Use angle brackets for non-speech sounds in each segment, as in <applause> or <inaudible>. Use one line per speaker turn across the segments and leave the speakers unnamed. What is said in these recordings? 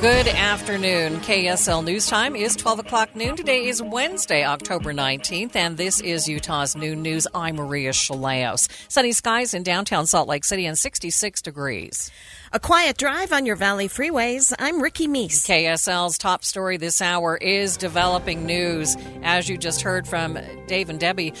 Good afternoon. KSL News Time is 12 o'clock noon. Today is Wednesday, October 19th, and this is Utah's Noon News. I'm Maria Shilaos. Sunny skies in downtown Salt Lake City and 66 degrees.
A quiet drive on your valley freeways. I'm Ricky Meese.
KSL's top story this hour is developing news. As you just heard from Dave and Debbie,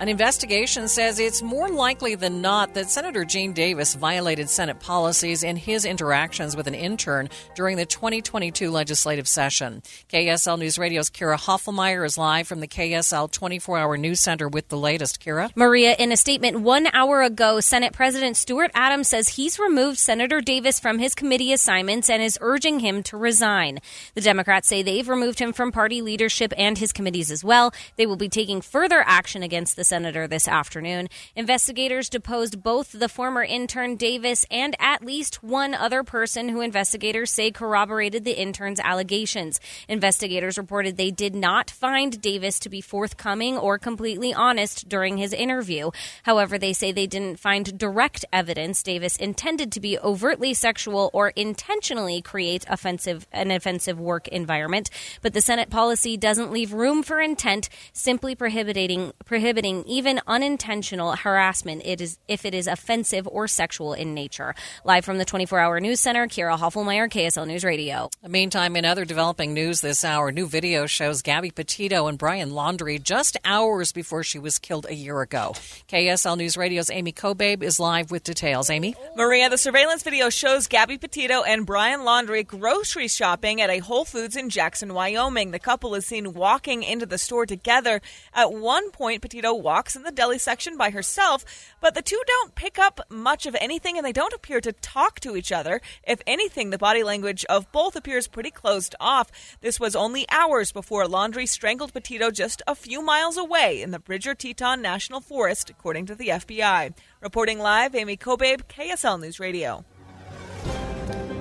an investigation says it's more likely than not that Senator Gene Davis violated Senate policies in his interactions with an intern during the 2022 legislative session. KSL News Radio's Kira Hoffelmeyer is live from the KSL 24 hour news center with the latest. Kira?
Maria, in a statement one hour ago, Senate President Stuart Adams says he's removed Senator Davis from his committee assignments and is urging him to resign. The Democrats say they've removed him from party leadership and his committees as well. They will be taking further action against the senator this afternoon. Investigators deposed both the former intern Davis and at least one other person who investigators say corroborated the intern's allegations. Investigators reported they did not find Davis to be forthcoming or completely honest during his interview. However, they say they didn't find direct evidence Davis intended to be overtly sexual or intentionally create offensive an offensive work environment. But the Senate policy doesn't leave room for intent, simply prohibiting prohibiting even unintentional harassment it is if it is offensive or sexual in nature. Live from the 24-hour news center, Kira Hoffelmeyer, KSL News Radio.
Meantime, in other developing news this hour, new video shows Gabby Petito and Brian Laundrie just hours before she was killed a year ago. KSL News Radio's Amy Kobabe is live with details. Amy?
Maria, the surveillance video shows Gabby Petito and Brian Laundrie grocery shopping at a Whole Foods in Jackson, Wyoming. The couple is seen walking into the store together. At one point, Petito walks in the deli section by herself, but the two don't pick up much of anything and they don't appear to talk to each other. If anything, the body language of both appears pretty closed off. This was only hours before Laundrie strangled Petito just a few miles away in the Bridger Teton National Forest, according to the FBI. Reporting live, Amy Kobabe, KSL News Radio.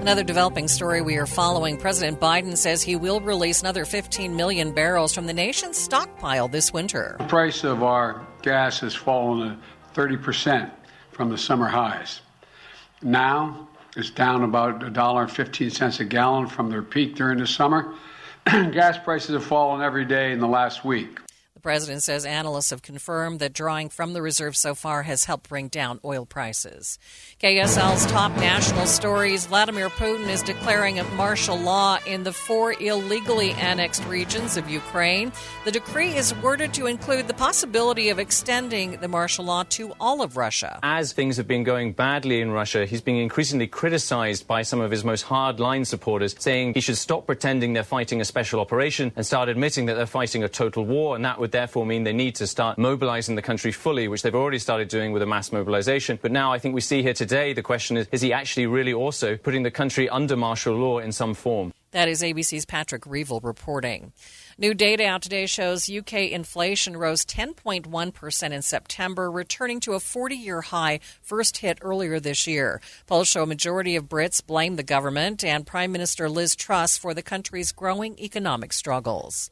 Another developing story we are following President Biden says he will release another 15 million barrels from the nation's stockpile this winter.
The price of our gas has fallen 30% from the summer highs. Now it's down about $1.15 a gallon from their peak during the summer. <clears throat> gas prices have fallen every day in the last week.
The president says analysts have confirmed that drawing from the reserve so far has helped bring down oil prices. KSL's top national stories Vladimir Putin is declaring a martial law in the four illegally annexed regions of Ukraine. The decree is worded to include the possibility of extending the martial law to all of Russia.
As things have been going badly in Russia, he's being increasingly criticized by some of his most hardline supporters, saying he should stop pretending they're fighting a special operation and start admitting that they're fighting a total war, and that would therefore mean they need to start mobilizing the country fully, which they've already started doing with a mass mobilization. But now I think we see here today the question is is he actually really also putting the country under martial law in some form?
That is ABC's Patrick Reevell reporting. New data out today shows UK inflation rose 10.1% in September, returning to a 40 year high first hit earlier this year. Polls show a majority of Brits blame the government and Prime Minister Liz Truss for the country's growing economic struggles.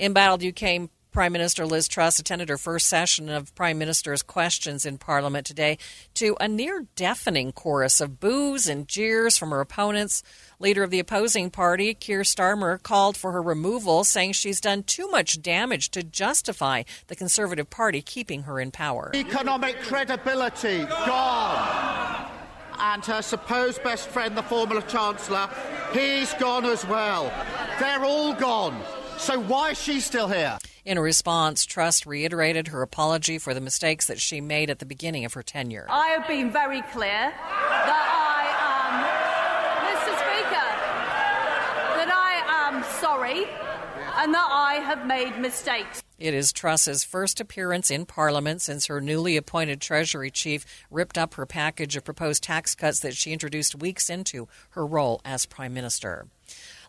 Embattled UK Prime Minister Liz Truss attended her first session of Prime Minister's questions in Parliament today to a near deafening chorus of boos and jeers from her opponents. Leader of the opposing party, Keir Starmer, called for her removal, saying she's done too much damage to justify the Conservative Party keeping her in power.
Economic credibility gone. And her supposed best friend, the former Chancellor, he's gone as well. They're all gone. So why is she still here?
In response, Truss reiterated her apology for the mistakes that she made at the beginning of her tenure.
I have been very clear that I am, Mr. Speaker, that I am sorry and that I have made mistakes.
It is Truss's first appearance in Parliament since her newly appointed Treasury chief ripped up her package of proposed tax cuts that she introduced weeks into her role as Prime Minister.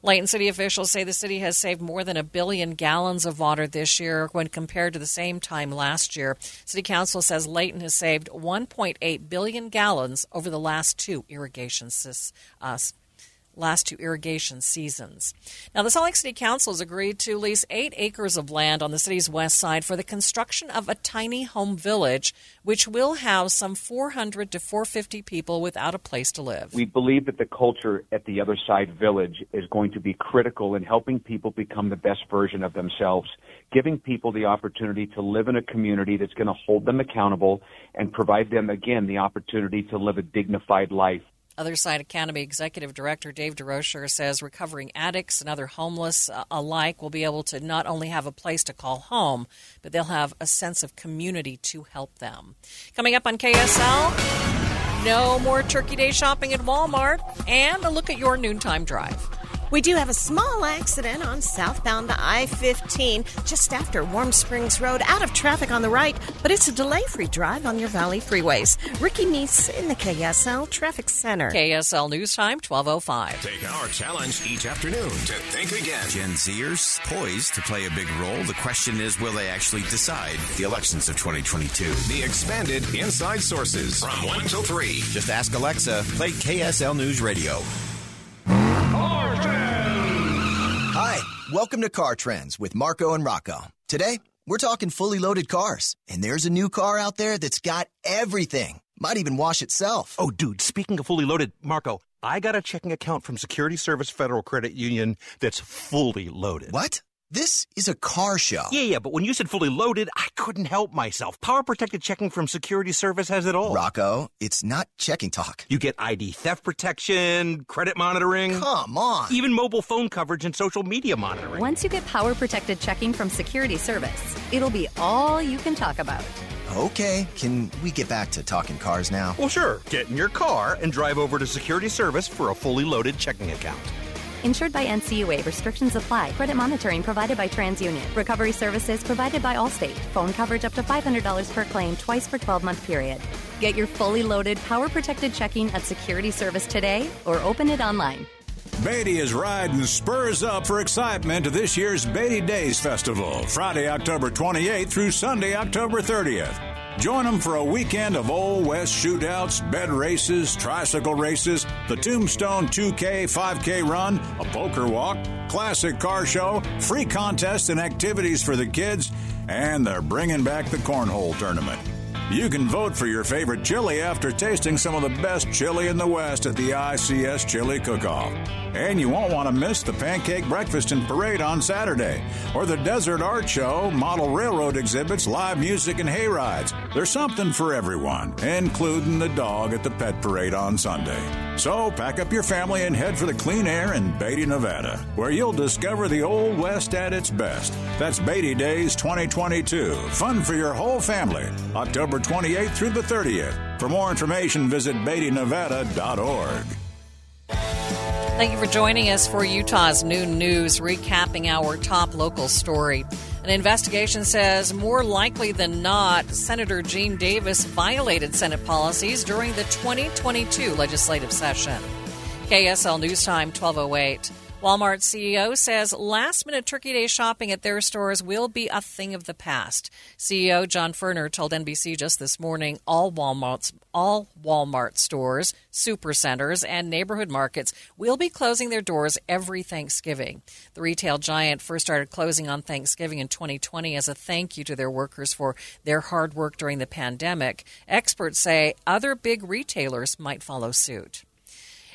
Layton City officials say the city has saved more than a billion gallons of water this year when compared to the same time last year. City Council says Layton has saved 1.8 billion gallons over the last two irrigation uh, last two irrigation seasons. Now, the Salt Lake City Council has agreed to lease eight acres of land on the city's west side for the construction of a tiny home village, which will house some 400 to 450 people without a place to live.
We believe that the culture at the other side village is going to be critical in helping people become the best version of themselves, giving people the opportunity to live in a community that's going to hold them accountable and provide them, again, the opportunity to live a dignified life.
Other Side Academy Executive Director Dave Durocher says recovering addicts and other homeless uh, alike will be able to not only have a place to call home, but they'll have a sense of community to help them. Coming up on KSL, no more Turkey Day shopping at Walmart, and a look at your noontime drive.
We do have a small accident on southbound I 15 just after Warm Springs Road, out of traffic on the right, but it's a delay free drive on your Valley freeways. Ricky Meese in the KSL Traffic Center.
KSL News Time, 1205.
Take our challenge each afternoon to think again.
Gen Zers poised to play a big role. The question is, will they actually decide the elections of 2022?
The expanded Inside Sources from 1 till 3.
Just ask Alexa, play KSL News Radio.
Welcome to Car Trends with Marco and Rocco. Today, we're talking fully loaded cars, and there's a new car out there that's got everything. Might even wash itself.
Oh, dude, speaking of fully loaded, Marco, I got a checking account from Security Service Federal Credit Union that's fully loaded.
What? This is a car show.
Yeah, yeah, but when you said fully loaded, I couldn't help myself. Power protected checking from Security Service has it all.
Rocco, it's not checking talk.
You get ID theft protection, credit monitoring.
Come on.
Even mobile phone coverage and social media monitoring.
Once you get power protected checking from Security Service, it'll be all you can talk about.
Okay, can we get back to talking cars now?
Well, sure. Get in your car and drive over to Security Service for a fully loaded checking account.
Insured by NCUA. Restrictions apply. Credit monitoring provided by TransUnion. Recovery services provided by Allstate. Phone coverage up to $500 per claim twice per 12 month period. Get your fully loaded, power protected checking at Security Service today or open it online.
Beatty is riding spurs up for excitement to this year's Beatty Days Festival, Friday, October 28th through Sunday, October 30th. Join them for a weekend of Old West shootouts, bed races, tricycle races, the Tombstone 2K, 5K run, a poker walk, classic car show, free contests and activities for the kids, and they're bringing back the cornhole tournament. You can vote for your favorite chili after tasting some of the best chili in the West at the ICS Chili Cook-Off. And you won't want to miss the pancake breakfast and parade on Saturday, or the Desert Art Show, model railroad exhibits, live music, and hay rides. There's something for everyone, including the dog at the pet parade on Sunday. So pack up your family and head for the clean air in Beatty, Nevada, where you'll discover the Old West at its best. That's Beatty Days 2022. Fun for your whole family. October 28th through the 30th. For more information, visit BeattyNevada.org.
Thank you for joining us for Utah's Noon News, recapping our top local story. An investigation says more likely than not, Senator Gene Davis violated Senate policies during the 2022 legislative session. KSL News Time 1208. Walmart CEO says last minute Turkey Day shopping at their stores will be a thing of the past. CEO John Furner told NBC just this morning all Walmart's all Walmart stores, supercenters, and neighborhood markets will be closing their doors every Thanksgiving. The retail giant first started closing on Thanksgiving in 2020 as a thank you to their workers for their hard work during the pandemic. Experts say other big retailers might follow suit.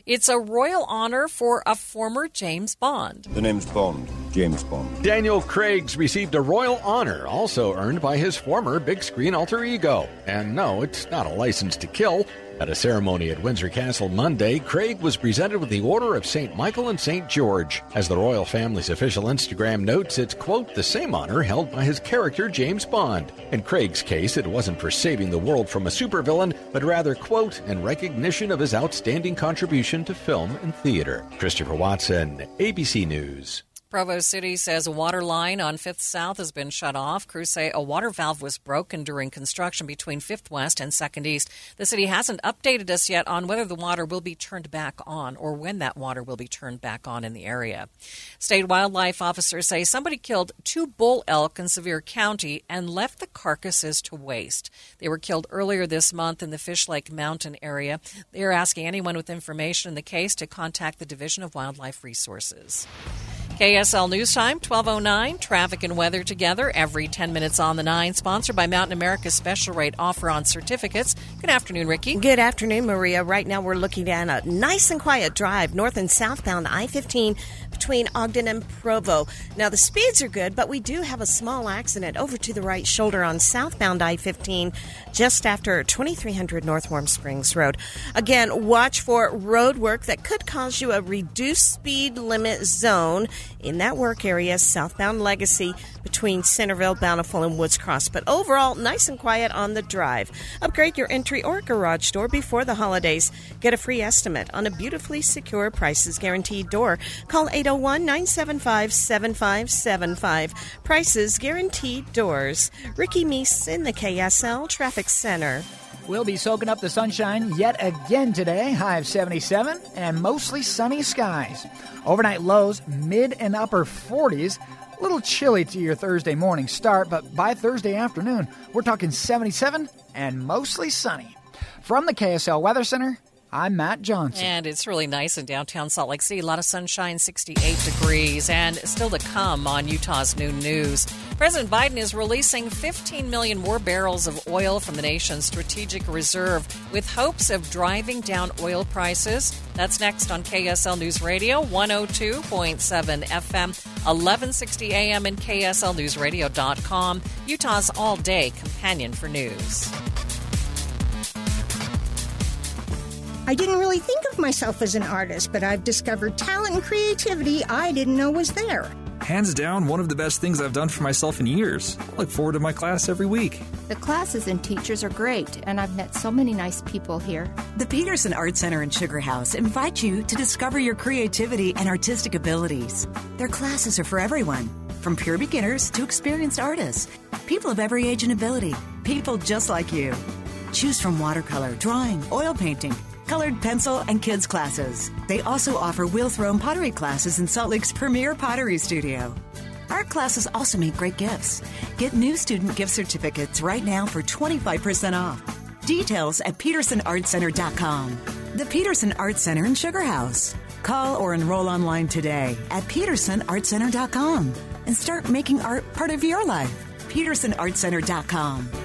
It's a royal honor for a former James Bond.
The name's Bond, James Bond.
Daniel Craig's received a royal honor, also earned by his former big screen alter ego. And no, it's not a license to kill. At a ceremony at Windsor Castle Monday, Craig was presented with the Order of St. Michael and St. George. As the royal family's official Instagram notes, it's, quote, the same honor held by his character James Bond. In Craig's case, it wasn't for saving the world from a supervillain, but rather, quote, in recognition of his outstanding contribution to film and theater. Christopher Watson, ABC News.
Provo City says a water line on 5th South has been shut off. Crews say a water valve was broken during construction between 5th West and 2nd East. The city hasn't updated us yet on whether the water will be turned back on or when that water will be turned back on in the area. State wildlife officers say somebody killed two bull elk in Sevier County and left the carcasses to waste. They were killed earlier this month in the Fish Lake Mountain area. They are asking anyone with information in the case to contact the Division of Wildlife Resources. KSL News Time, 1209. Traffic and weather together every 10 minutes on the 9. Sponsored by Mountain America's special rate offer on certificates. Good afternoon, Ricky.
Good afternoon, Maria. Right now we're looking at a nice and quiet drive north and southbound I 15 between Ogden and Provo. Now, the speeds are good, but we do have a small accident over to the right shoulder on southbound I 15 just after 2300 North Warm Springs Road. Again, watch for road work that could cause you a reduced speed limit zone in that work area, southbound Legacy between Centerville, Bountiful, and Woods Cross. But overall, nice and quiet on the drive. Upgrade your entry or garage door before the holidays. Get a free estimate on a beautifully secure prices guaranteed door. Call 801 975 7575. Prices guaranteed doors. Ricky Meese in the KSL Traffic Center.
We'll be soaking up the sunshine yet again today, high of 77, and mostly sunny skies. Overnight lows, mid and upper 40s. A little chilly to your Thursday morning start, but by Thursday afternoon, we're talking 77 and mostly sunny. From the KSL Weather Center, I'm Matt Johnson.
And it's really nice in downtown Salt Lake City. A lot of sunshine, 68 degrees, and still to come on Utah's Noon News. President Biden is releasing 15 million more barrels of oil from the nation's strategic reserve with hopes of driving down oil prices. That's next on KSL News Radio, 102.7 FM, 1160 AM, and KSLNewsRadio.com, Utah's all day companion for news.
I didn't really think of myself as an artist, but I've discovered talent and creativity I didn't know was there.
Hands down, one of the best things I've done for myself in years. I look forward to my class every week.
The classes and teachers are great, and I've met so many nice people here.
The Peterson Art Center and Sugar House invite you to discover your creativity and artistic abilities. Their classes are for everyone, from pure beginners to experienced artists, people of every age and ability, people just like you. Choose from watercolor, drawing, oil painting, colored pencil, and kids classes. They also offer wheel thrown pottery classes in Salt Lake's premier pottery studio. Art classes also make great gifts. Get new student gift certificates right now for 25% off. Details at petersonartcenter.com. The Peterson Art Center in Sugar House. Call or enroll online today at petersonartcenter.com and start making art part of your life. petersonartcenter.com.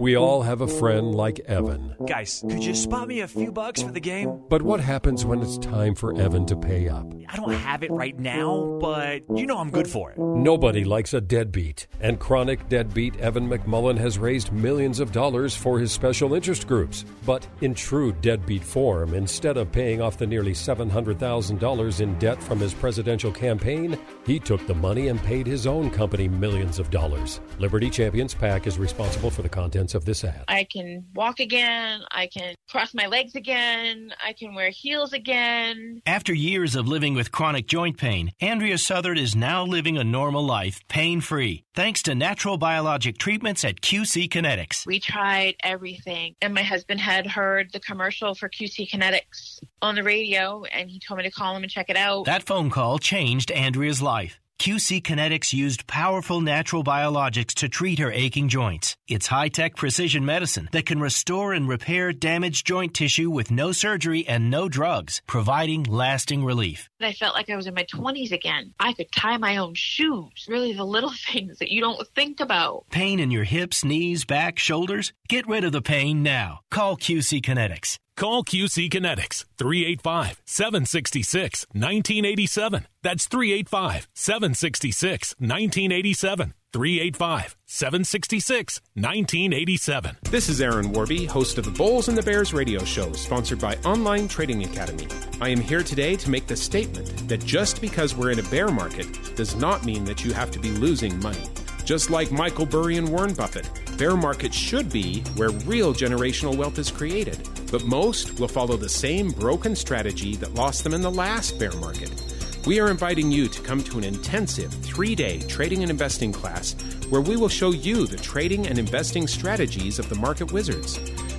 We all have a friend like Evan.
Guys, could you spot me a few bucks for the game?
But what happens when it's time for Evan to pay up?
I don't have it right now, but you know I'm good for it.
Nobody likes a deadbeat, and chronic deadbeat Evan McMullin has raised millions of dollars for his special interest groups. But in true deadbeat form, instead of paying off the nearly $700,000 in debt from his presidential campaign, he took the money and paid his own company millions of dollars. Liberty Champions PAC is responsible for the contents of this ad.
I can walk again. I can cross my legs again. I can wear heels again.
After years of living with chronic joint pain, Andrea Southard is now living a normal life, pain free, thanks to natural biologic treatments at QC Kinetics.
We tried everything, and my husband had heard the commercial for QC Kinetics on the radio, and he told me to call him and check it out.
That phone call changed Andrea's life. QC Kinetics used powerful natural biologics to treat her aching joints. It's high tech precision medicine that can restore and repair damaged joint tissue with no surgery and no drugs, providing lasting relief.
I felt like I was in my 20s again. I could tie my own shoes. Really, the little <laughs> things that you don't think about.
Pain in your hips, knees, back, shoulders? Get rid of the pain now. Call QC Kinetics.
Call QC Kinetics 385 766 1987. That's 385 766 1987. 385 766 1987.
This is Aaron Warby, host of the Bulls and the Bears radio show, sponsored by Online Trading Academy. I am here today to make the statement that just because we're in a bear market does not mean that you have to be losing money. Just like Michael Burry and Warren Buffett, bear markets should be where real generational wealth is created, but most will follow the same broken strategy that lost them in the last bear market. We are inviting you to come to an intensive three day trading and investing class where we will show you the trading and investing strategies of the market wizards.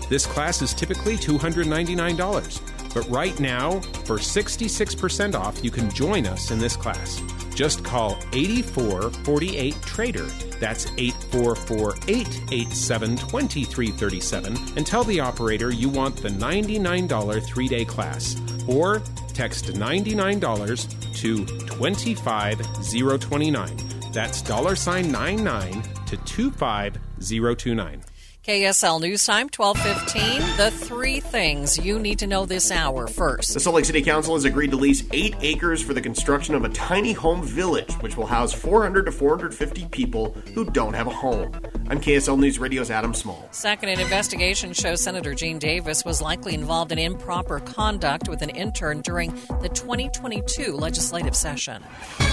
This class is typically $299, but right now, for 66% off, you can join us in this class. Just call 8448 Trader. That's 8448 87 2337 and tell the operator you want the $99 three day class. Or text $99 to 25029. That's dollar sign 99 to 25029.
KSL News Time, 1215. The three things you need to know this hour first.
The Salt Lake City Council has agreed to lease eight acres for the construction of a tiny home village, which will house 400 to 450 people who don't have a home. I'm KSL News Radio's Adam Small.
Second, an investigation shows Senator Gene Davis was likely involved in improper conduct with an intern during the 2022 legislative session.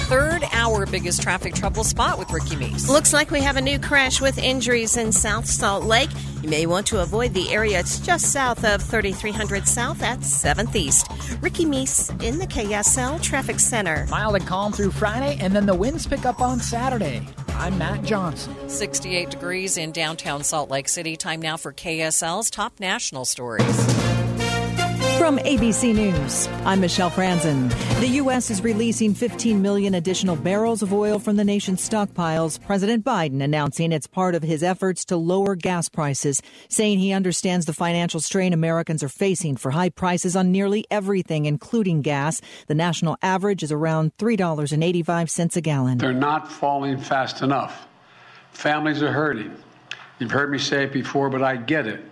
Third, our biggest traffic trouble spot with Ricky Meese.
Looks like we have a new crash with injuries in South Salt Lake. You may want to avoid the area. It's just south of 3300 South at 7th East. Ricky Meese in the KSL Traffic Center.
Mild and calm through Friday, and then the winds pick up on Saturday. I'm Matt Johnson.
68 degrees in downtown Salt Lake City. Time now for KSL's top national stories.
From ABC News, I'm Michelle Franzen. The U.S. is releasing 15 million additional barrels of oil from the nation's stockpiles. President Biden announcing it's part of his efforts to lower gas prices, saying he understands the financial strain Americans are facing for high prices on nearly everything, including gas. The national average is around $3.85 a gallon.
They're not falling fast enough. Families are hurting. You've heard me say it before, but I get it.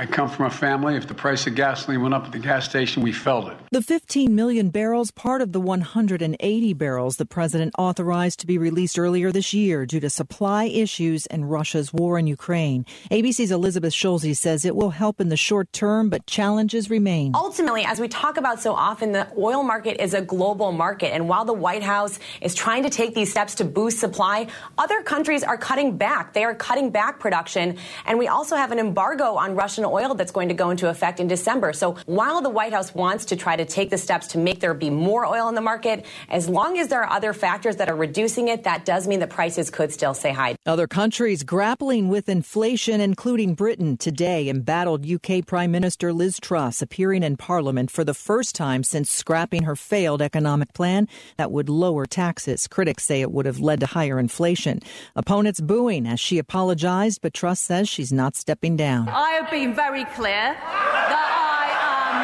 I come from a family. If the price of gasoline went up at the gas station, we felt it.
The 15 million barrels, part of the 180 barrels the president authorized to be released earlier this year due to supply issues and Russia's war in Ukraine. ABC's Elizabeth Schulze says it will help in the short term, but challenges remain.
Ultimately, as we talk about so often, the oil market is a global market. And while the White House is trying to take these steps to boost supply, other countries are cutting back. They are cutting back production. And we also have an embargo on Russian oil that's going to go into effect in December. So while the White House wants to try to take the steps to make there be more oil in the market, as long as there are other factors that are reducing it, that does mean that prices could still stay high.
Other countries grappling with inflation, including Britain, today embattled UK Prime Minister Liz Truss appearing in Parliament for the first time since scrapping her failed economic plan that would lower taxes. Critics say it would have led to higher inflation. Opponents booing as she apologized, but Truss says she's not stepping down.
I have been very clear that I am,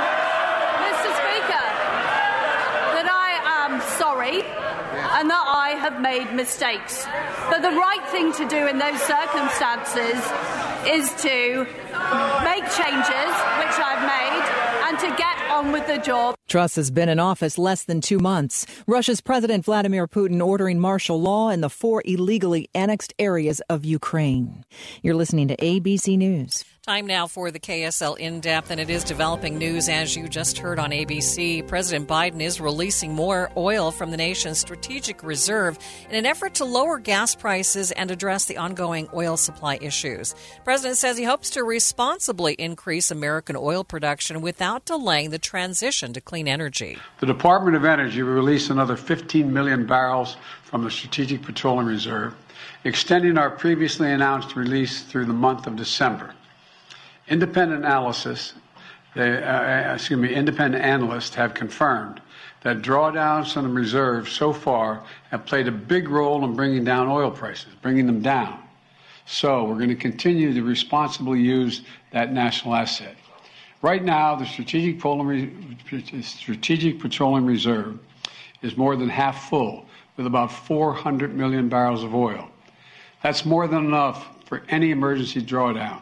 Mr. Speaker, that I am sorry and that I have made mistakes. But the right thing to do in those circumstances is to make changes, which I've made, and to get on with the job.
Truss has been in office less than two months. Russia's President Vladimir Putin ordering martial law in the four illegally annexed areas of Ukraine. You're listening to ABC News.
Time now for the KSL in depth, and it is developing news as you just heard on ABC. President Biden is releasing more oil from the nation's strategic reserve in an effort to lower gas prices and address the ongoing oil supply issues. The president says he hopes to responsibly increase American oil production without delaying the transition to clean energy.
The Department of Energy will release another 15 million barrels from the Strategic Petroleum Reserve, extending our previously announced release through the month of December. Independent analysis, they, uh, excuse me, independent analysts have confirmed that drawdowns from the reserve so far have played a big role in bringing down oil prices, bringing them down. So we're going to continue to responsibly use that national asset. Right now, the Strategic Petroleum, Strategic Petroleum Reserve is more than half full, with about 400 million barrels of oil. That's more than enough for any emergency drawdown.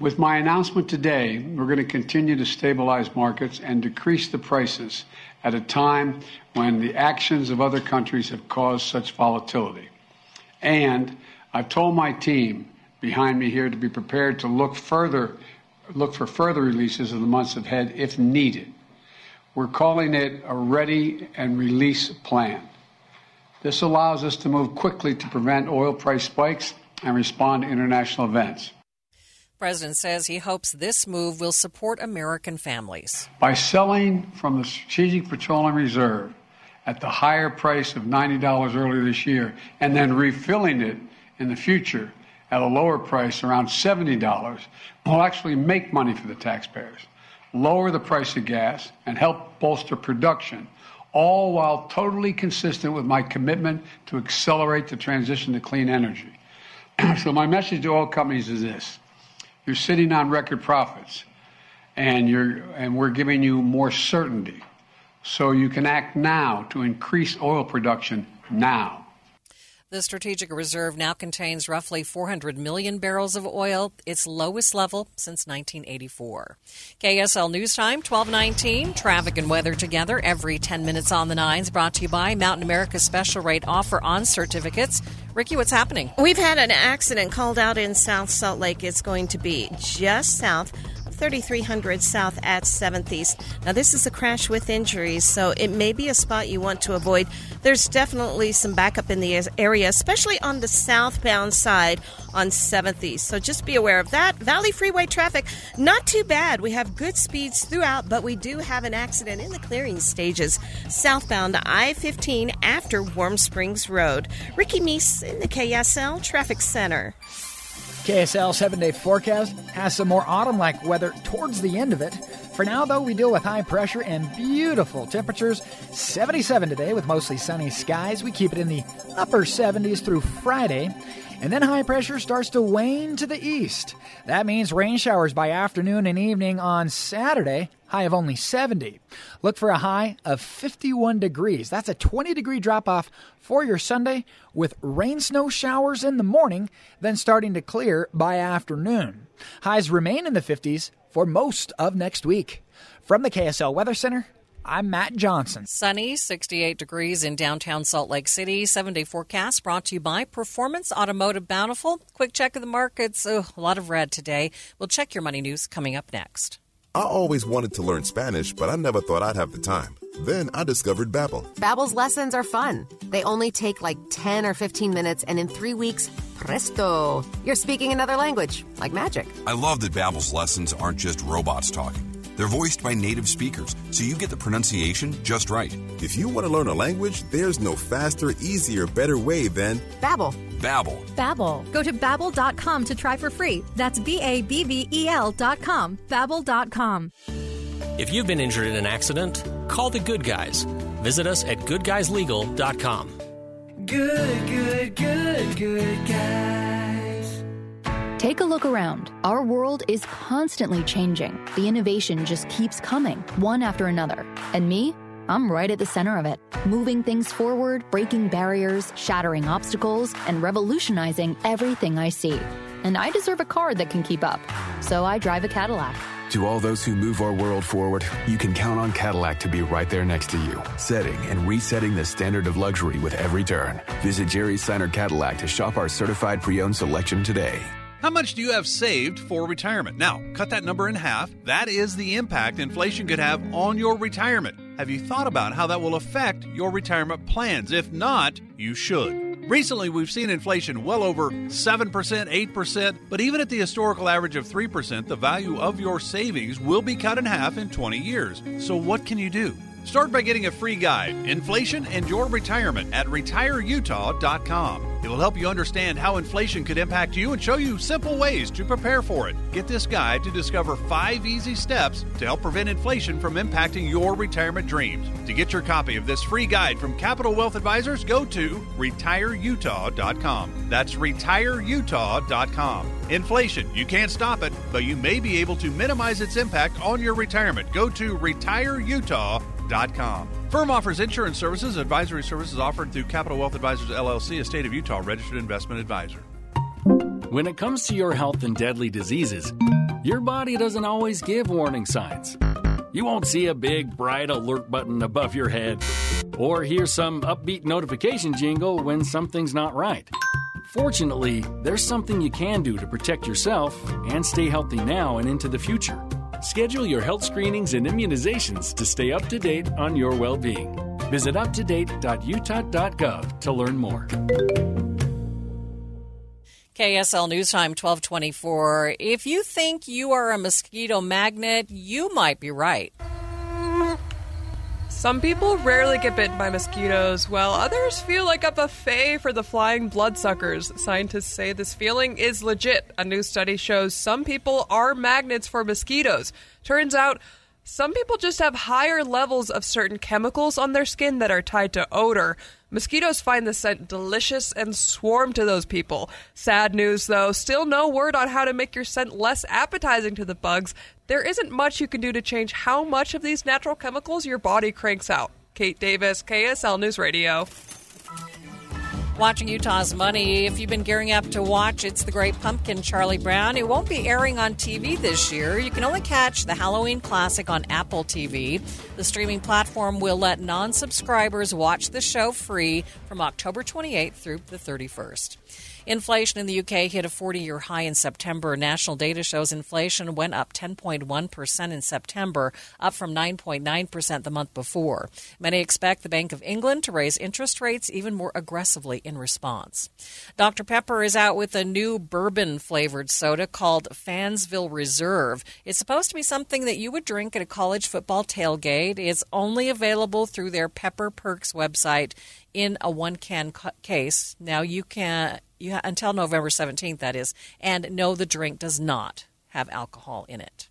With my announcement today, we're going to continue to stabilize markets and decrease the prices at a time when the actions of other countries have caused such volatility. And I've told my team behind me here to be prepared to look further look for further releases in the months ahead if needed. We're calling it a ready and release plan. This allows us to move quickly to prevent oil price spikes and respond to international events.
President says he hopes this move will support American families.
By selling from the Strategic Petroleum Reserve at the higher price of $90 earlier this year and then refilling it in the future at a lower price around $70 will actually make money for the taxpayers, lower the price of gas, and help bolster production, all while totally consistent with my commitment to accelerate the transition to clean energy. <clears throat> so, my message to oil companies is this you're sitting on record profits, and, you're, and we're giving you more certainty so you can act now to increase oil production now.
The strategic reserve now contains roughly 400 million barrels of oil, its lowest level since 1984. KSL News Time, 1219. Traffic and weather together every 10 minutes on the nines. Brought to you by Mountain America's special rate offer on certificates. Ricky, what's happening?
We've had an accident called out in South Salt Lake. It's going to be just south 3300 South at 7th East. Now, this is a crash with injuries, so it may be a spot you want to avoid. There's definitely some backup in the area, especially on the southbound side on 7th East. So just be aware of that. Valley Freeway traffic, not too bad. We have good speeds throughout, but we do have an accident in the clearing stages southbound I 15 after Warm Springs Road. Ricky Meese in the KSL Traffic Center.
KSL seven day forecast has some more autumn like weather towards the end of it. For now, though, we deal with high pressure and beautiful temperatures. 77 today with mostly sunny skies. We keep it in the upper 70s through Friday. And then high pressure starts to wane to the east. That means rain showers by afternoon and evening on Saturday, high of only 70. Look for a high of 51 degrees. That's a 20 degree drop off for your Sunday with rain snow showers in the morning, then starting to clear by afternoon. Highs remain in the 50s for most of next week. From the KSL Weather Center, I'm Matt Johnson.
Sunny, 68 degrees in downtown Salt Lake City. Seven day forecast brought to you by Performance Automotive Bountiful. Quick check of the markets. Oh, a lot of red today. We'll check your money news coming up next.
I always wanted to learn Spanish, but I never thought I'd have the time. Then I discovered Babbel.
Babbel's lessons are fun. They only take like 10 or 15 minutes, and in three weeks, presto, you're speaking another language, like magic.
I love that Babbel's lessons aren't just robots talking. They're voiced by native speakers, so you get the pronunciation just right.
If you want to learn a language, there's no faster, easier, better way than
Babbel.
Babbel.
Babbel. Go to babbel.com to try for free. That's B A B B E L dot com. Babbel.com.
If you've been injured in an accident, call the good guys. Visit us at goodguyslegal.com.
Good, good, good, good guys.
Take a look around. Our world is constantly changing. The innovation just keeps coming, one after another. And me? I'm right at the center of it, moving things forward, breaking barriers, shattering obstacles, and revolutionizing everything I see. And I deserve a car that can keep up. So I drive a Cadillac.
To all those who move our world forward, you can count on Cadillac to be right there next to you, setting and resetting the standard of luxury with every turn. Visit Jerry Seiner Cadillac to shop our certified pre owned selection today.
How much do you have saved for retirement? Now, cut that number in half. That is the impact inflation could have on your retirement. Have you thought about how that will affect your retirement plans? If not, you should. Recently, we've seen inflation well over 7%, 8%, but even at the historical average of 3%, the value of your savings will be cut in half in 20 years. So, what can you do? Start by getting a free guide, Inflation and Your Retirement, at retireutah.com. It will help you understand how inflation could impact you and show you simple ways to prepare for it. Get this guide to discover five easy steps to help prevent inflation from impacting your retirement dreams. To get your copy of this free guide from Capital Wealth Advisors, go to retireutah.com. That's retireutah.com. Inflation, you can't stop it, but you may be able to minimize its impact on your retirement. Go to retireutah.com. Firm offers insurance services, advisory services offered through Capital Wealth Advisors LLC, a state of Utah registered investment advisor.
When it comes to your health and deadly diseases, your body doesn't always give warning signs. You won't see a big bright alert button above your head or hear some upbeat notification jingle when something's not right. Fortunately, there's something you can do to protect yourself and stay healthy now and into the future. Schedule your health screenings and immunizations to stay up to date on your well being. Visit uptodate.utah.gov to learn more.
KSL News Time 1224. If you think you are a mosquito magnet, you might be right.
Some people rarely get bitten by mosquitoes, while others feel like a buffet for the flying bloodsuckers. Scientists say this feeling is legit. A new study shows some people are magnets for mosquitoes. Turns out, some people just have higher levels of certain chemicals on their skin that are tied to odor. Mosquitoes find the scent delicious and swarm to those people. Sad news, though, still no word on how to make your scent less appetizing to the bugs. There isn't much you can do to change how much of these natural chemicals your body cranks out. Kate Davis, KSL News Radio.
Watching Utah's Money. If you've been gearing up to watch It's the Great Pumpkin, Charlie Brown, it won't be airing on TV this year. You can only catch the Halloween classic on Apple TV. The streaming platform will let non subscribers watch the show free from October 28th through the 31st. Inflation in the UK hit a 40 year high in September. National data shows inflation went up 10.1% in September, up from 9.9% the month before. Many expect the Bank of England to raise interest rates even more aggressively in response. Dr. Pepper is out with a new bourbon flavored soda called Fansville Reserve. It's supposed to be something that you would drink at a college football tailgate. It's only available through their Pepper Perks website in a one can case. Now you can you ha- until November 17th that is and no the drink does not have alcohol in it.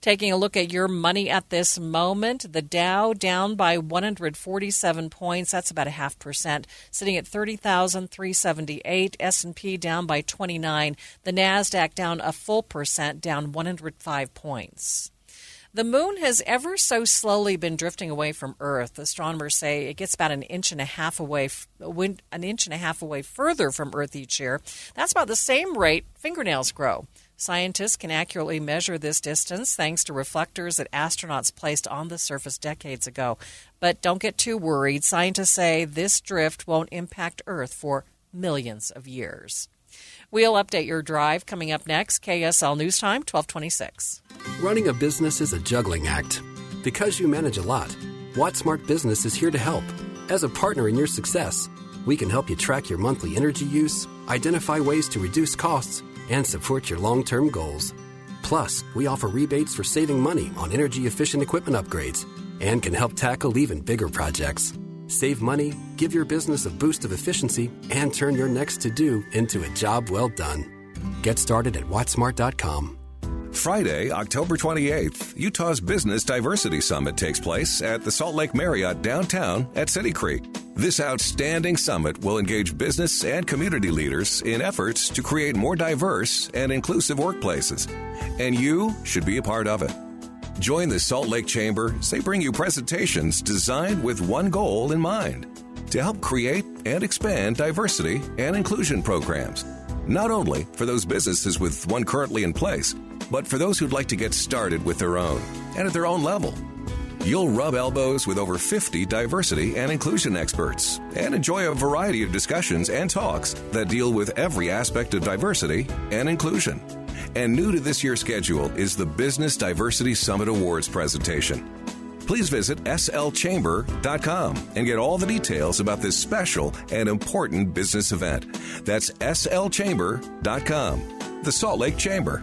Taking a look at your money at this moment, the Dow down by 147 points, that's about a half percent, sitting at 30,378. S&P down by 29. The Nasdaq down a full percent, down 105 points. The moon has ever so slowly been drifting away from Earth. Astronomers say it gets about an inch and a half away, an inch and a half away further from Earth each year. That's about the same rate fingernails grow. Scientists can accurately measure this distance thanks to reflectors that astronauts placed on the surface decades ago. But don't get too worried. Scientists say this drift won't impact Earth for millions of years. We'll update your drive coming up next. KSL News Time, 1226.
Running a business is a juggling act. Because you manage a lot, WattSmart Business is here to help. As a partner in your success, we can help you track your monthly energy use, identify ways to reduce costs, and support your long term goals. Plus, we offer rebates for saving money on energy efficient equipment upgrades and can help tackle even bigger projects. Save money, give your business a boost of efficiency, and turn your next to do into a job well done. Get started at wattsmart.com.
Friday, October 28th, Utah's Business Diversity Summit takes place at the Salt Lake Marriott downtown at City Creek. This outstanding summit will engage business and community leaders in efforts to create more diverse and inclusive workplaces. And you should be a part of it. Join the Salt Lake Chamber as they bring you presentations designed with one goal in mind to help create and expand diversity and inclusion programs. Not only for those businesses with one currently in place, but for those who'd like to get started with their own and at their own level. You'll rub elbows with over 50 diversity and inclusion experts and enjoy a variety of discussions and talks that deal with every aspect of diversity and inclusion. And new to this year's schedule is the Business Diversity Summit Awards presentation. Please visit slchamber.com and get all the details about this special and important business event. That's slchamber.com, the Salt Lake Chamber.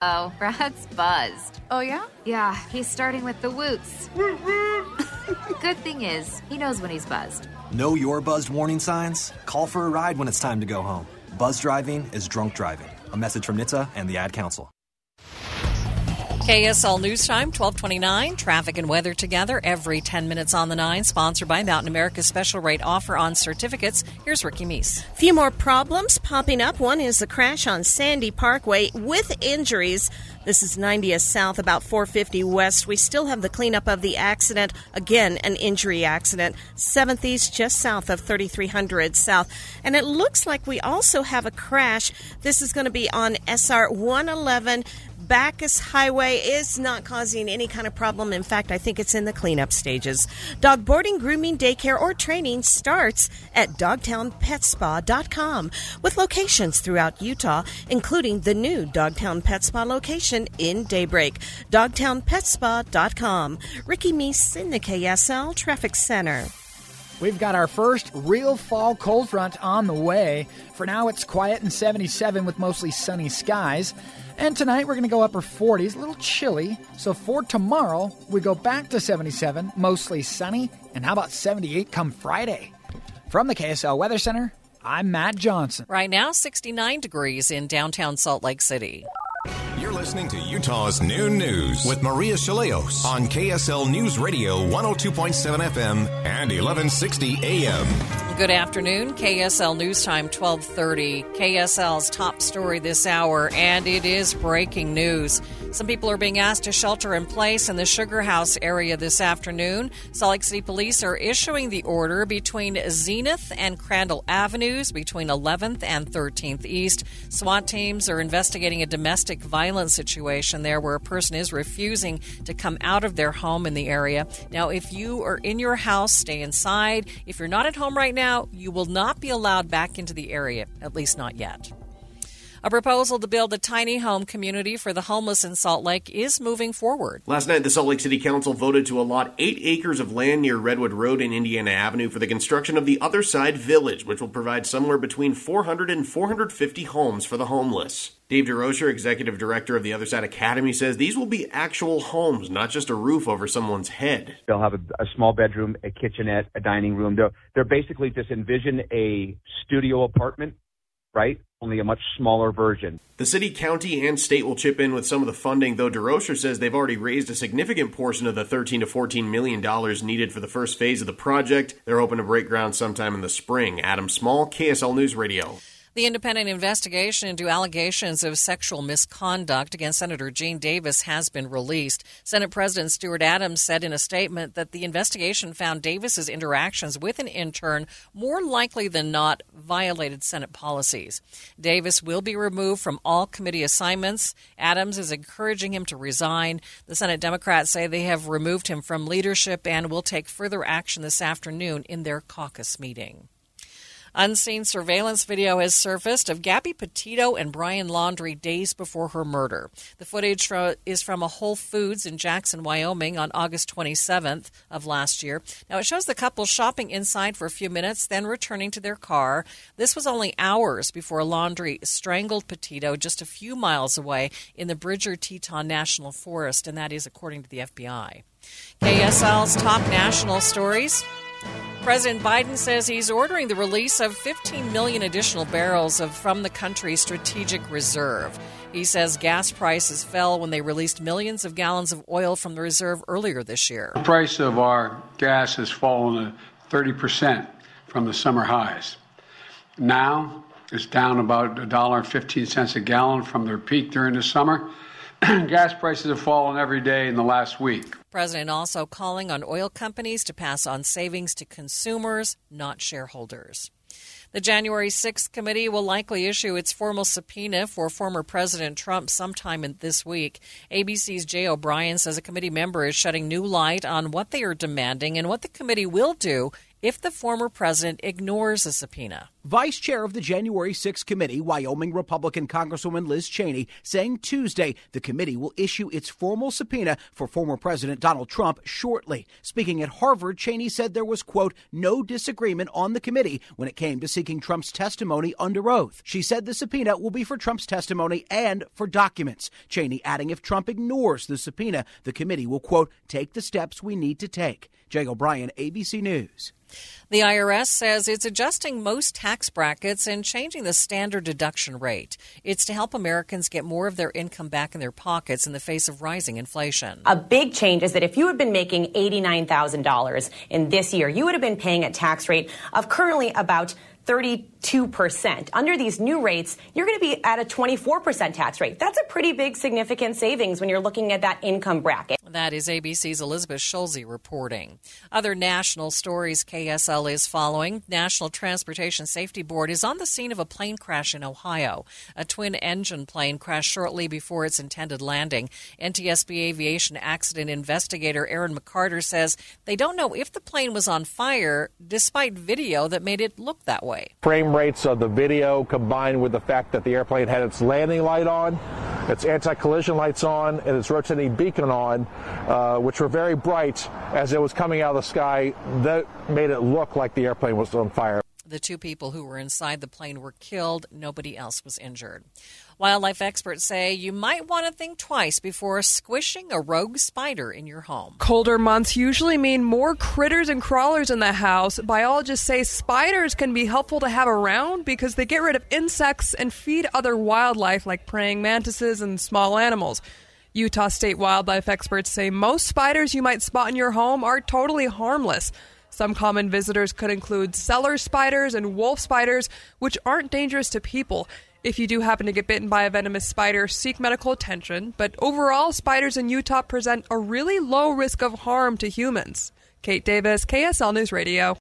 Oh, <laughs> Brad's buzzed.
Oh, yeah?
Yeah, he's starting with the woots. <laughs> Good thing is, he knows when he's buzzed.
Know your buzzed warning signs? Call for a ride when it's time to go home. Buzz driving is drunk driving. A message from NHTSA and the Ad Council.
KSL News Time, 1229. Traffic and weather together every 10 minutes on the 9. Sponsored by Mountain America's special rate offer on certificates. Here's Ricky Meese.
Few more problems popping up. One is the crash on Sandy Parkway with injuries. This is 90th South, about 450 West. We still have the cleanup of the accident. Again, an injury accident. 7th East, just south of 3300 South. And it looks like we also have a crash. This is going to be on SR 111 Bacchus Highway is not causing any kind of problem. In fact, I think it's in the cleanup stages. Dog boarding, grooming, daycare, or training starts at dogtownpetspa.com with locations throughout Utah, including the new Dogtown Pet Spa location in Daybreak. Dogtownpetspa.com. Ricky Meese in the KSL Traffic Center.
We've got our first real fall cold front on the way. For now, it's quiet and 77 with mostly sunny skies. And tonight we're going to go upper 40s, a little chilly. So for tomorrow, we go back to 77, mostly sunny. And how about 78 come Friday? From the KSL Weather Center, I'm Matt Johnson.
Right now, 69 degrees in downtown Salt Lake City.
You're listening to Utah's Noon News with Maria Shilaos on KSL News Radio 102.7 FM and 1160 AM.
Good afternoon. KSL News Time 1230. KSL's top story this hour, and it is breaking news. Some people are being asked to shelter in place in the Sugar House area this afternoon. Salt Lake City Police are issuing the order between Zenith and Crandall Avenues between 11th and 13th East. SWAT teams are investigating a domestic violence situation there where a person is refusing to come out of their home in the area. Now, if you are in your house, stay inside. If you're not at home right now, you will not be allowed back into the area, at least not yet. A proposal to build a tiny home community for the homeless in Salt Lake is moving forward.
Last night, the Salt Lake City Council voted to allot eight acres of land near Redwood Road and Indiana Avenue for the construction of the Other Side Village, which will provide somewhere between 400 and 450 homes for the homeless. Dave Durocher, executive director of the Other Side Academy, says these will be actual homes, not just a roof over someone's head.
They'll have a, a small bedroom, a kitchenette, a dining room. They're, they're basically just envision a studio apartment, right? Only a much smaller version.
The city, county, and state will chip in with some of the funding, though Durocher says they've already raised a significant portion of the 13 to 14 million dollars needed for the first phase of the project. They're hoping to break ground sometime in the spring. Adam Small, KSL News Radio.
The independent investigation into allegations of sexual misconduct against Senator Gene Davis has been released. Senate President Stuart Adams said in a statement that the investigation found Davis's interactions with an intern more likely than not violated Senate policies. Davis will be removed from all committee assignments. Adams is encouraging him to resign. The Senate Democrats say they have removed him from leadership and will take further action this afternoon in their caucus meeting. Unseen surveillance video has surfaced of Gabby Petito and Brian Laundrie days before her murder. The footage is from a Whole Foods in Jackson, Wyoming on August 27th of last year. Now, it shows the couple shopping inside for a few minutes, then returning to their car. This was only hours before Laundrie strangled Petito just a few miles away in the Bridger Teton National Forest, and that is according to the FBI. KSL's top national stories. President Biden says he's ordering the release of 15 million additional barrels of from the country's strategic reserve. He says gas prices fell when they released millions of gallons of oil from the reserve earlier this year.
The price of our gas has fallen 30% from the summer highs. Now it's down about $1.15 a gallon from their peak during the summer. <clears throat> gas prices have fallen every day in the last week.
President also calling on oil companies to pass on savings to consumers, not shareholders. The January 6th committee will likely issue its formal subpoena for former President Trump sometime in this week. ABC's Jay O'Brien says a committee member is shedding new light on what they are demanding and what the committee will do if the former president ignores a subpoena.
Vice Chair of the January 6 committee, Wyoming Republican Congresswoman Liz Cheney, saying Tuesday the committee will issue its formal subpoena for former President Donald Trump shortly. Speaking at Harvard, Cheney said there was, quote, no disagreement on the committee when it came to seeking Trump's testimony under oath. She said the subpoena will be for Trump's testimony and for documents. Cheney adding if Trump ignores the subpoena, the committee will, quote, take the steps we need to take. Jay O'Brien, ABC News.
The IRS says it's adjusting most tax brackets and changing the standard deduction rate. It's to help Americans get more of their income back in their pockets in the face of rising inflation.
A big change is that if you had been making $89,000 in this year, you would have been paying a tax rate of currently about 32%. Under these new rates, you're going to be at a 24% tax rate. That's a pretty big, significant savings when you're looking at that income bracket.
That is ABC's Elizabeth Schulze reporting. Other national stories KSL is following. National Transportation Safety Board is on the scene of a plane crash in Ohio. A twin engine plane crashed shortly before its intended landing. NTSB aviation accident investigator Aaron McCarter says they don't know if the plane was on fire despite video that made it look that way.
Frame rates of the video combined with the fact that the airplane had its landing light on, its anti collision lights on, and its rotating beacon on, uh, which were very bright as it was coming out of the sky, that made it look like the airplane was on fire.
The two people who were inside the plane were killed. Nobody else was injured. Wildlife experts say you might want to think twice before squishing a rogue spider in your home.
Colder months usually mean more critters and crawlers in the house. Biologists say spiders can be helpful to have around because they get rid of insects and feed other wildlife like praying mantises and small animals. Utah state wildlife experts say most spiders you might spot in your home are totally harmless. Some common visitors could include cellar spiders and wolf spiders, which aren't dangerous to people. If you do happen to get bitten by a venomous spider, seek medical attention. But overall, spiders in Utah present a really low risk of harm to humans. Kate Davis, KSL News Radio.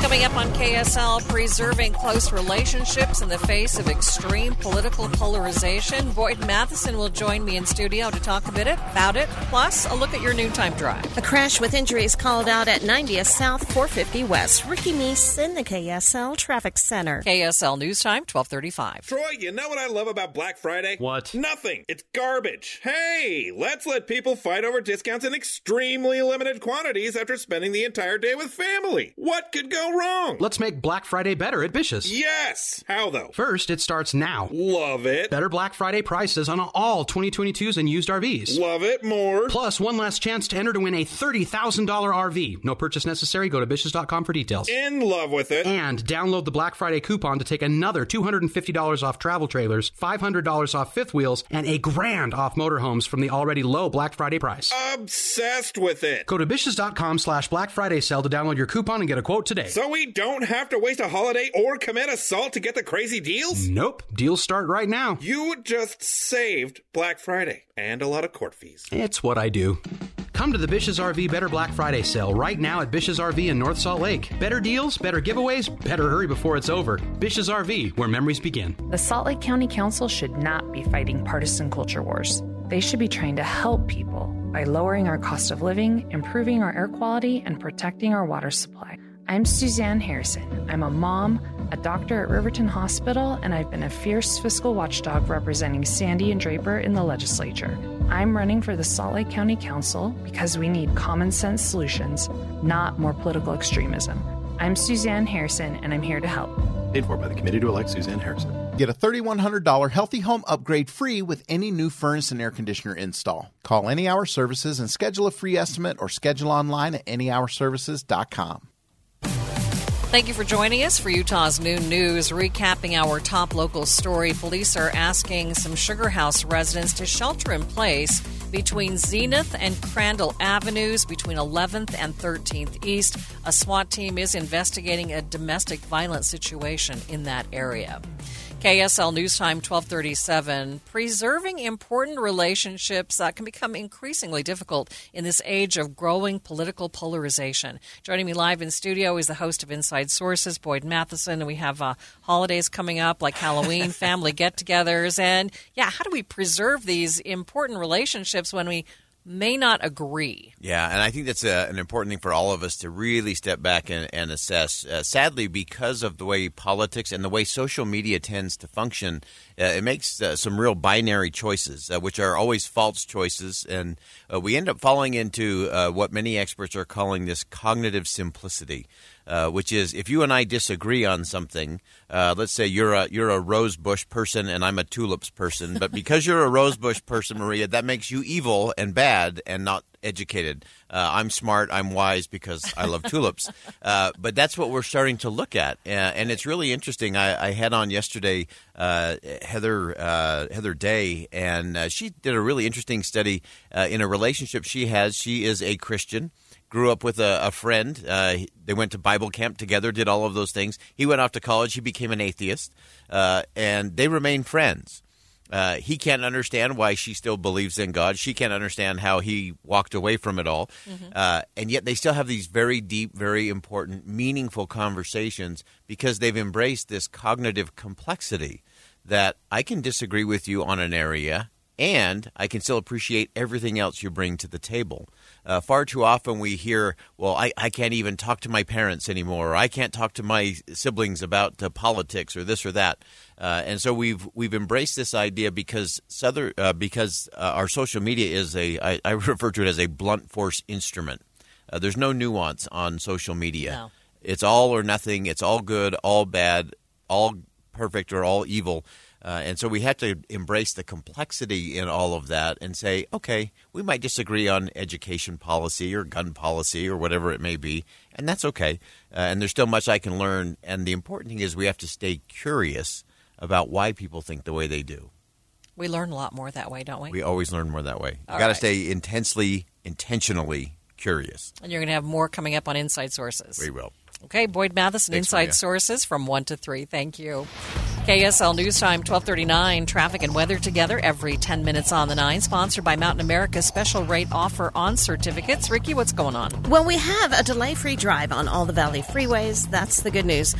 Coming up on KSL, preserving close relationships in the face of extreme political polarization. Boyd Matheson will join me in studio to talk a bit about it, plus a look at your noontime drive.
A crash with injuries called out at 90th South 450 West. Ricky Meese in the KSL Traffic Center.
KSL News Time, 1235.
Troy, you know what I love about Black Friday?
What?
Nothing. It's garbage. Hey, let's let people fight over discounts in extremely limited quantities after spending the entire day with family. What could go wrong?
Let's make Black Friday better at Bish's.
Yes. How though?
First, it starts now.
Love it.
Better Black Friday prices on all 2022s and used RVs.
Love it more.
Plus, one last chance to enter to win a $30,000 RV. No purchase necessary. Go to Bish's.com for details.
In love with it.
And download the Black Friday coupon to take another $250 off travel trailers, $500 off fifth wheels, and a grand off motorhomes from the already low Black Friday price.
Obsessed with it.
Go to Bish's.com slash Black Friday sale to download your coupon and get a quote today.
So we don't have to waste a holiday or commit assault to get the crazy deals?
Nope. Deals start right now.
You just saved Black Friday and a lot of court fees.
It's what I do. Come to the Bish's RV Better Black Friday sale right now at Bish's RV in North Salt Lake. Better deals, better giveaways, better hurry before it's over. Bish's RV, where memories begin.
The Salt Lake County Council should not be fighting partisan culture wars. They should be trying to help people by lowering our cost of living, improving our air quality, and protecting our water supply. I'm Suzanne Harrison. I'm a mom, a doctor at Riverton Hospital, and I've been a fierce fiscal watchdog representing Sandy and Draper in the legislature. I'm running for the Salt Lake County Council because we need common sense solutions, not more political extremism. I'm Suzanne Harrison, and I'm here to help.
Paid for by the committee to elect Suzanne Harrison.
Get a $3,100 healthy home upgrade free with any new furnace and air conditioner install. Call Any Hour Services and schedule a free estimate or schedule online at anyhourservices.com.
Thank you for joining us for Utah's Noon News. Recapping our top local story, police are asking some Sugar House residents to shelter in place between Zenith and Crandall Avenues between 11th and 13th East. A SWAT team is investigating a domestic violence situation in that area. KSL News Time 1237. Preserving important relationships uh, can become increasingly difficult in this age of growing political polarization. Joining me live in studio is the host of Inside Sources, Boyd Matheson, and we have uh, holidays coming up like Halloween, <laughs> family get togethers, and yeah, how do we preserve these important relationships when we may not agree.
Yeah, and I think that's a, an important thing for all of us to really step back and, and assess. Uh, sadly, because of the way politics and the way social media tends to function, uh, it makes uh, some real binary choices, uh, which are always false choices, and uh, we end up falling into uh, what many experts are calling this cognitive simplicity. Uh, which is if you and I disagree on something, uh, let's say you're a you're a rose bush person and I'm a tulips person, but because you're a rosebush person, Maria, that makes you evil and bad and not educated. Uh, I'm smart. I'm wise because I love tulips. <laughs> Uh, but that's what we're starting to look at, uh, and it's really interesting. I, I had on yesterday uh, Heather uh, Heather Day, and uh, she did a really interesting study in a relationship she has. She is a Christian grew up with a, a friend. Uh, they went to Bible camp together, did all of those things. He went off to college. He became an atheist, uh, and they remain friends. Uh, he can't understand why she still believes in God. She can't understand how he walked away from it all. Mm-hmm. Uh, and yet they still have these very deep, very important, meaningful conversations because they've embraced this cognitive complexity that I can disagree with you on an area and I can still appreciate everything else you bring to the table. Uh, far too often we hear, well, I, I can't even talk to my parents anymore, or I can't talk to my siblings about uh, politics or this or that. Uh, and so we've we've embraced this idea because Southern, uh, because uh, our social media is a I, I, <laughs> refer to it as a blunt force instrument. Uh, there's no nuance on social media.
No.
It's all or nothing. It's all good, all bad, all perfect, or all evil. Uh, and so we have to embrace the complexity in all of that and say, okay, we might disagree on education policy or gun policy or whatever it may be, and that's okay. Uh, and there's still much I can learn. And the important thing is we have to stay curious about why people think the way they do.
We learn a lot more that way, don't we?
We always learn more that way. You got to
right.
stay intensely, intentionally curious.
And you're going to have more coming up on Inside Sources.
We will.
Okay, Boyd Matheson,
Thanks,
Inside
Maria.
Sources from 1 to 3. Thank you. KSL News Time, 1239. Traffic and weather together every 10 minutes on the 9. Sponsored by Mountain America's special rate offer on certificates. Ricky, what's going on?
Well, we have a delay free drive on all the Valley freeways. That's the good news.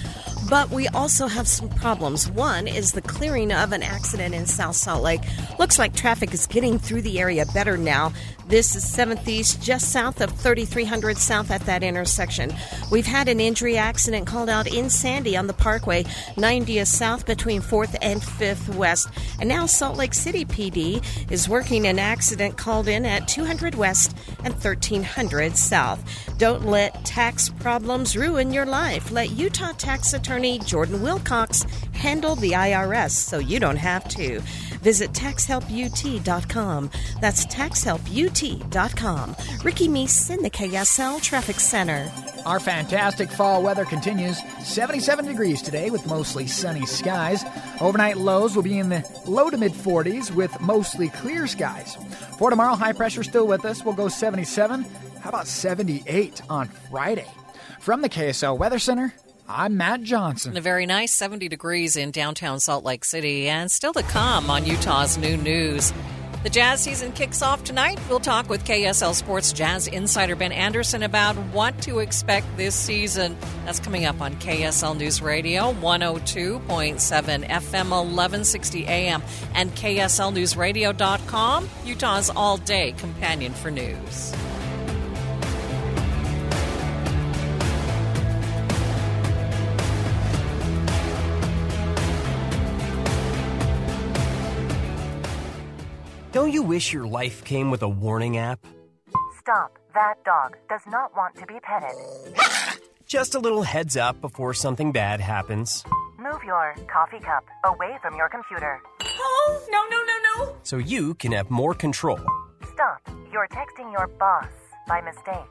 But we also have some problems. One is the clearing of an accident in South Salt Lake. Looks like traffic is getting through the area better now. This is 7th East, just south of 3300 South at that intersection. We've had an injury accident called out in Sandy on the Parkway, 90th South between 4th and 5th West. And now Salt Lake City PD is working an accident called in at 200 West and 1300 South. Don't let tax problems ruin your life. Let Utah tax attorney Jordan Wilcox handle the IRS so you don't have to. Visit taxhelput.com. That's taxhelput.com. Ricky Meese in the KSL Traffic Center.
Our fantastic fall weather continues. 77 degrees today with mostly sunny skies. Overnight lows will be in the low to mid 40s with mostly clear skies. For tomorrow, high pressure still with us. We'll go 77. How about 78 on Friday? From the KSL Weather Center, I'm Matt Johnson.
And a very nice 70 degrees in downtown Salt Lake City, and still to come on Utah's Noon News. The jazz season kicks off tonight. We'll talk with KSL Sports Jazz insider Ben Anderson about what to expect this season. That's coming up on KSL News Radio, 102.7 FM, 1160 AM, and KSLNewsRadio.com, Utah's all day companion for news.
Don't you wish your life came with a warning app?
Stop. That dog does not want to be petted. <laughs>
Just a little heads up before something bad happens.
Move your coffee cup away from your computer. Oh, no, no, no, no.
So you can have more control.
Stop. You're texting your boss by mistake.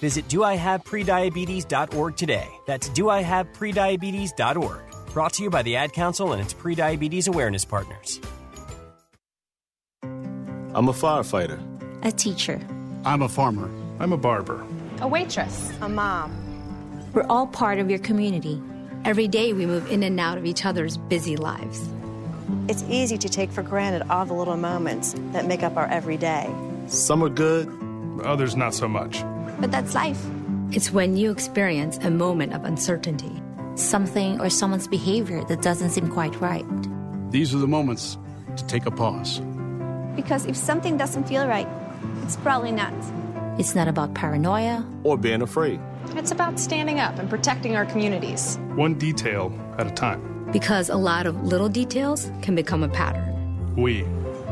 Visit doihaveprediabetes.org today. That's doihaveprediabetes.org. Brought to you by the Ad Council and its prediabetes awareness partners.
I'm a firefighter.
A teacher.
I'm a farmer. I'm a barber.
A waitress. A mom. We're all part of your community. Every day we move in and out of each other's busy lives.
It's easy to take for granted all the little moments that make up our everyday.
Some are good, others not so much.
But that's life. It's when you experience a moment of uncertainty.
Something or someone's behavior that doesn't seem quite right.
These are the moments to take a pause.
Because if something doesn't feel right,
It's probably not.
It's not about paranoia
or being afraid.
It's about standing up and protecting our communities.
One detail at a time.
Because a lot of little details can become a pattern.
We.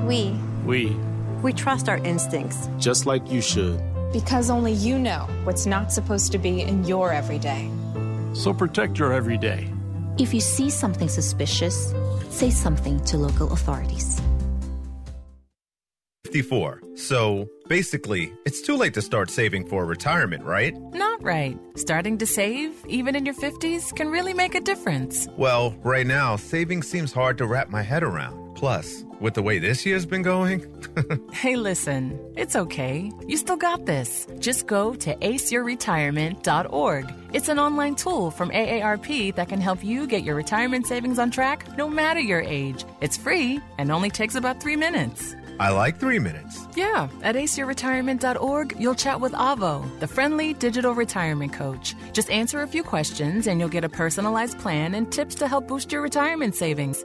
We.
We.
We trust our instincts.
Just like you should.
Because only you know what's not supposed to be in your everyday.
So protect your everyday.
If you see something suspicious, say something to local authorities.
54. So basically, it's too late to start saving for retirement, right?
Not right. Starting to save, even in your 50s, can really make a difference.
Well, right now, saving seems hard to wrap my head around. Plus, with the way this year's been going. <laughs>
hey, listen, it's okay. You still got this. Just go to aceyourretirement.org. It's an online tool from AARP that can help you get your retirement savings on track no matter your age. It's free and only takes about three minutes.
I like three minutes.
Yeah, at aceyourretirement.org, you'll chat with Avo, the friendly digital retirement coach. Just answer a few questions and you'll get a personalized plan and tips to help boost your retirement savings.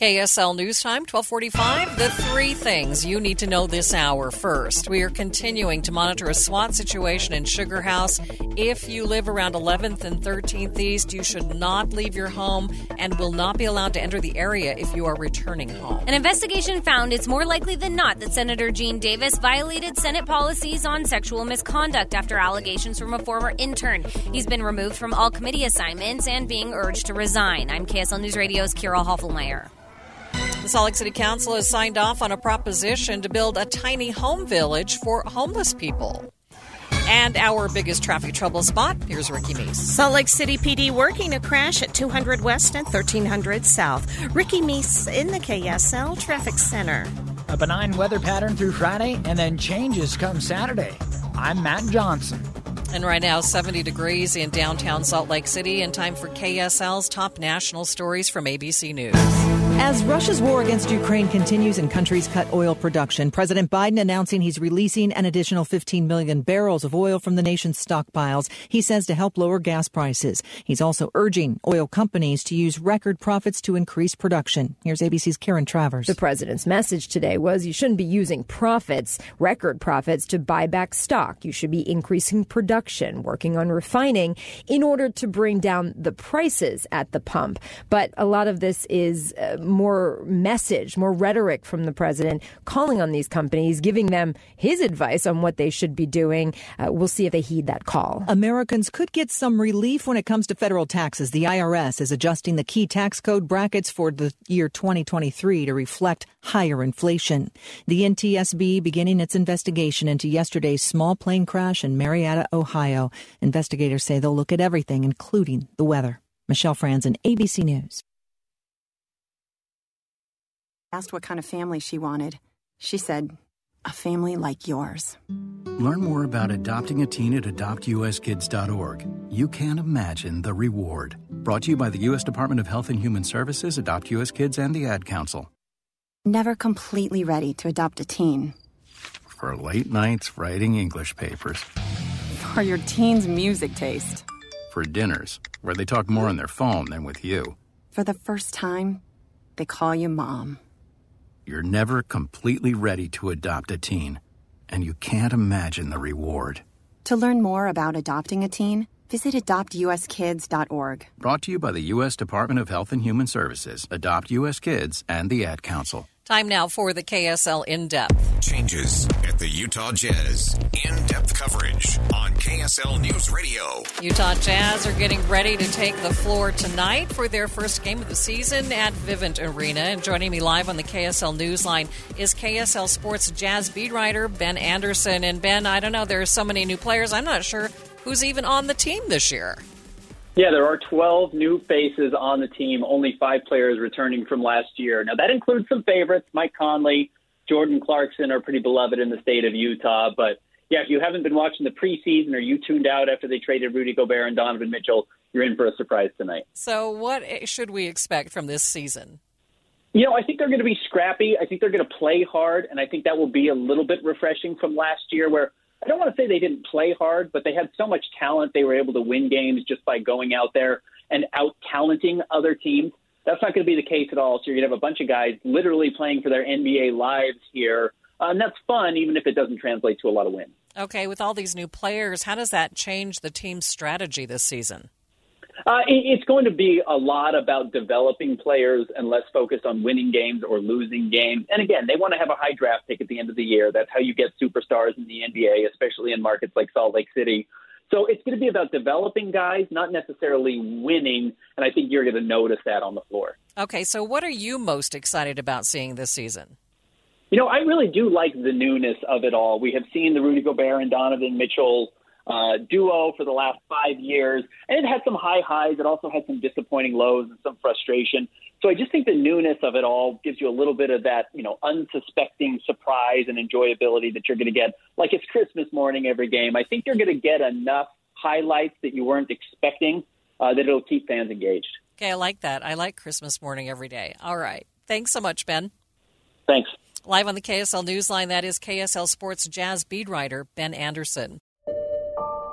KSL News Time, 1245. The three things you need to know this hour. First, we are continuing to monitor a SWAT situation in Sugar House. If you live around 11th and 13th East, you should not leave your home and will not be allowed to enter the area if you are returning home.
An investigation found it's more likely than not that Senator Gene Davis violated Senate policies on sexual misconduct after allegations from a former intern. He's been removed from all committee assignments and being urged to resign. I'm KSL News Radio's Kira Hoffelmeyer.
The Salt Lake City Council has signed off on a proposition to build a tiny home village for homeless people. And our biggest traffic trouble spot, here's Ricky Meese.
Salt Lake City PD working a crash at 200 West and 1300 South. Ricky Meese in the KSL Traffic Center.
A benign weather pattern through Friday and then changes come Saturday. I'm Matt Johnson.
And right now, 70 degrees in downtown Salt Lake City, and time for KSL's top national stories from ABC News.
As Russia's war against Ukraine continues and countries cut oil production, President Biden announcing he's releasing an additional 15 million barrels of oil from the nation's stockpiles, he says to help lower gas prices. He's also urging oil companies to use record profits to increase production. Here's ABC's Karen Travers.
The president's message today was you shouldn't be using profits, record profits, to buy back stock. You should be increasing production, working on refining in order to bring down the prices at the pump. But a lot of this is uh, more message, more rhetoric from the president, calling on these companies, giving them his advice on what they should be doing. Uh, we'll see if they heed that call.
Americans could get some relief when it comes to federal taxes. The IRS is adjusting the key tax code brackets for the year 2023 to reflect higher inflation. The NTSB beginning its investigation into yesterday's small plane crash in Marietta, Ohio. Investigators say they'll look at everything, including the weather. Michelle Franzen, ABC News
asked what kind of family she wanted. She said, a family like yours.
Learn more about adopting a teen at adoptuskids.org. You can't imagine the reward. Brought to you by the U.S. Department of Health and Human Services, Adopt U.S. Kids, and the Ad Council.
Never completely ready to adopt a teen.
For late nights writing English papers.
For your teen's music taste.
For dinners, where they talk more on their phone than with you.
For the first time, they call you mom
you're never completely ready to adopt a teen, and you can't imagine the reward.
To learn more about adopting a teen, visit adoptuskids.org.
Brought to you by the U.S. Department of Health and Human Services, Adopt U.S. Kids, and the Ad Council.
Time now for the KSL In Depth.
Changes at the Utah Jazz. In depth coverage on KSL News Radio.
Utah Jazz are getting ready to take the floor tonight for their first game of the season at Vivint Arena. And joining me live on the KSL Newsline is KSL Sports Jazz beat writer Ben Anderson. And Ben, I don't know, there are so many new players, I'm not sure who's even on the team this year.
Yeah, there are 12 new faces on the team, only five players returning from last year. Now, that includes some favorites. Mike Conley, Jordan Clarkson are pretty beloved in the state of Utah. But yeah, if you haven't been watching the preseason or you tuned out after they traded Rudy Gobert and Donovan Mitchell, you're in for a surprise tonight.
So, what should we expect from this season?
You know, I think they're going to be scrappy. I think they're going to play hard, and I think that will be a little bit refreshing from last year, where I don't want to say they didn't play hard, but they had so much talent they were able to win games just by going out there and out talenting other teams. That's not going to be the case at all. So you're going to have a bunch of guys literally playing for their NBA lives here. Uh, and that's fun, even if it doesn't translate to a lot of wins.
Okay, with all these new players, how does that change the team's strategy this season?
Uh, it's going to be a lot about developing players and less focused on winning games or losing games. And again, they want to have a high draft pick at the end of the year. That's how you get superstars in the NBA, especially in markets like Salt Lake City. So it's going to be about developing guys, not necessarily winning. And I think you're going to notice that on the floor.
Okay, so what are you most excited about seeing this season?
You know, I really do like the newness of it all. We have seen the Rudy Gobert and Donovan Mitchell uh, duo for the last five years, and it had some high highs. It also had some disappointing lows and some frustration. So I just think the newness of it all gives you a little bit of that, you know, unsuspecting surprise and enjoyability that you're going to get, like it's Christmas morning every game. I think you're going to get enough highlights that you weren't expecting uh, that it'll keep fans engaged.
Okay, I like that. I like Christmas morning every day. All right. Thanks so much, Ben.
Thanks.
Live on the KSL Newsline, that is KSL Sports Jazz beat writer Ben Anderson.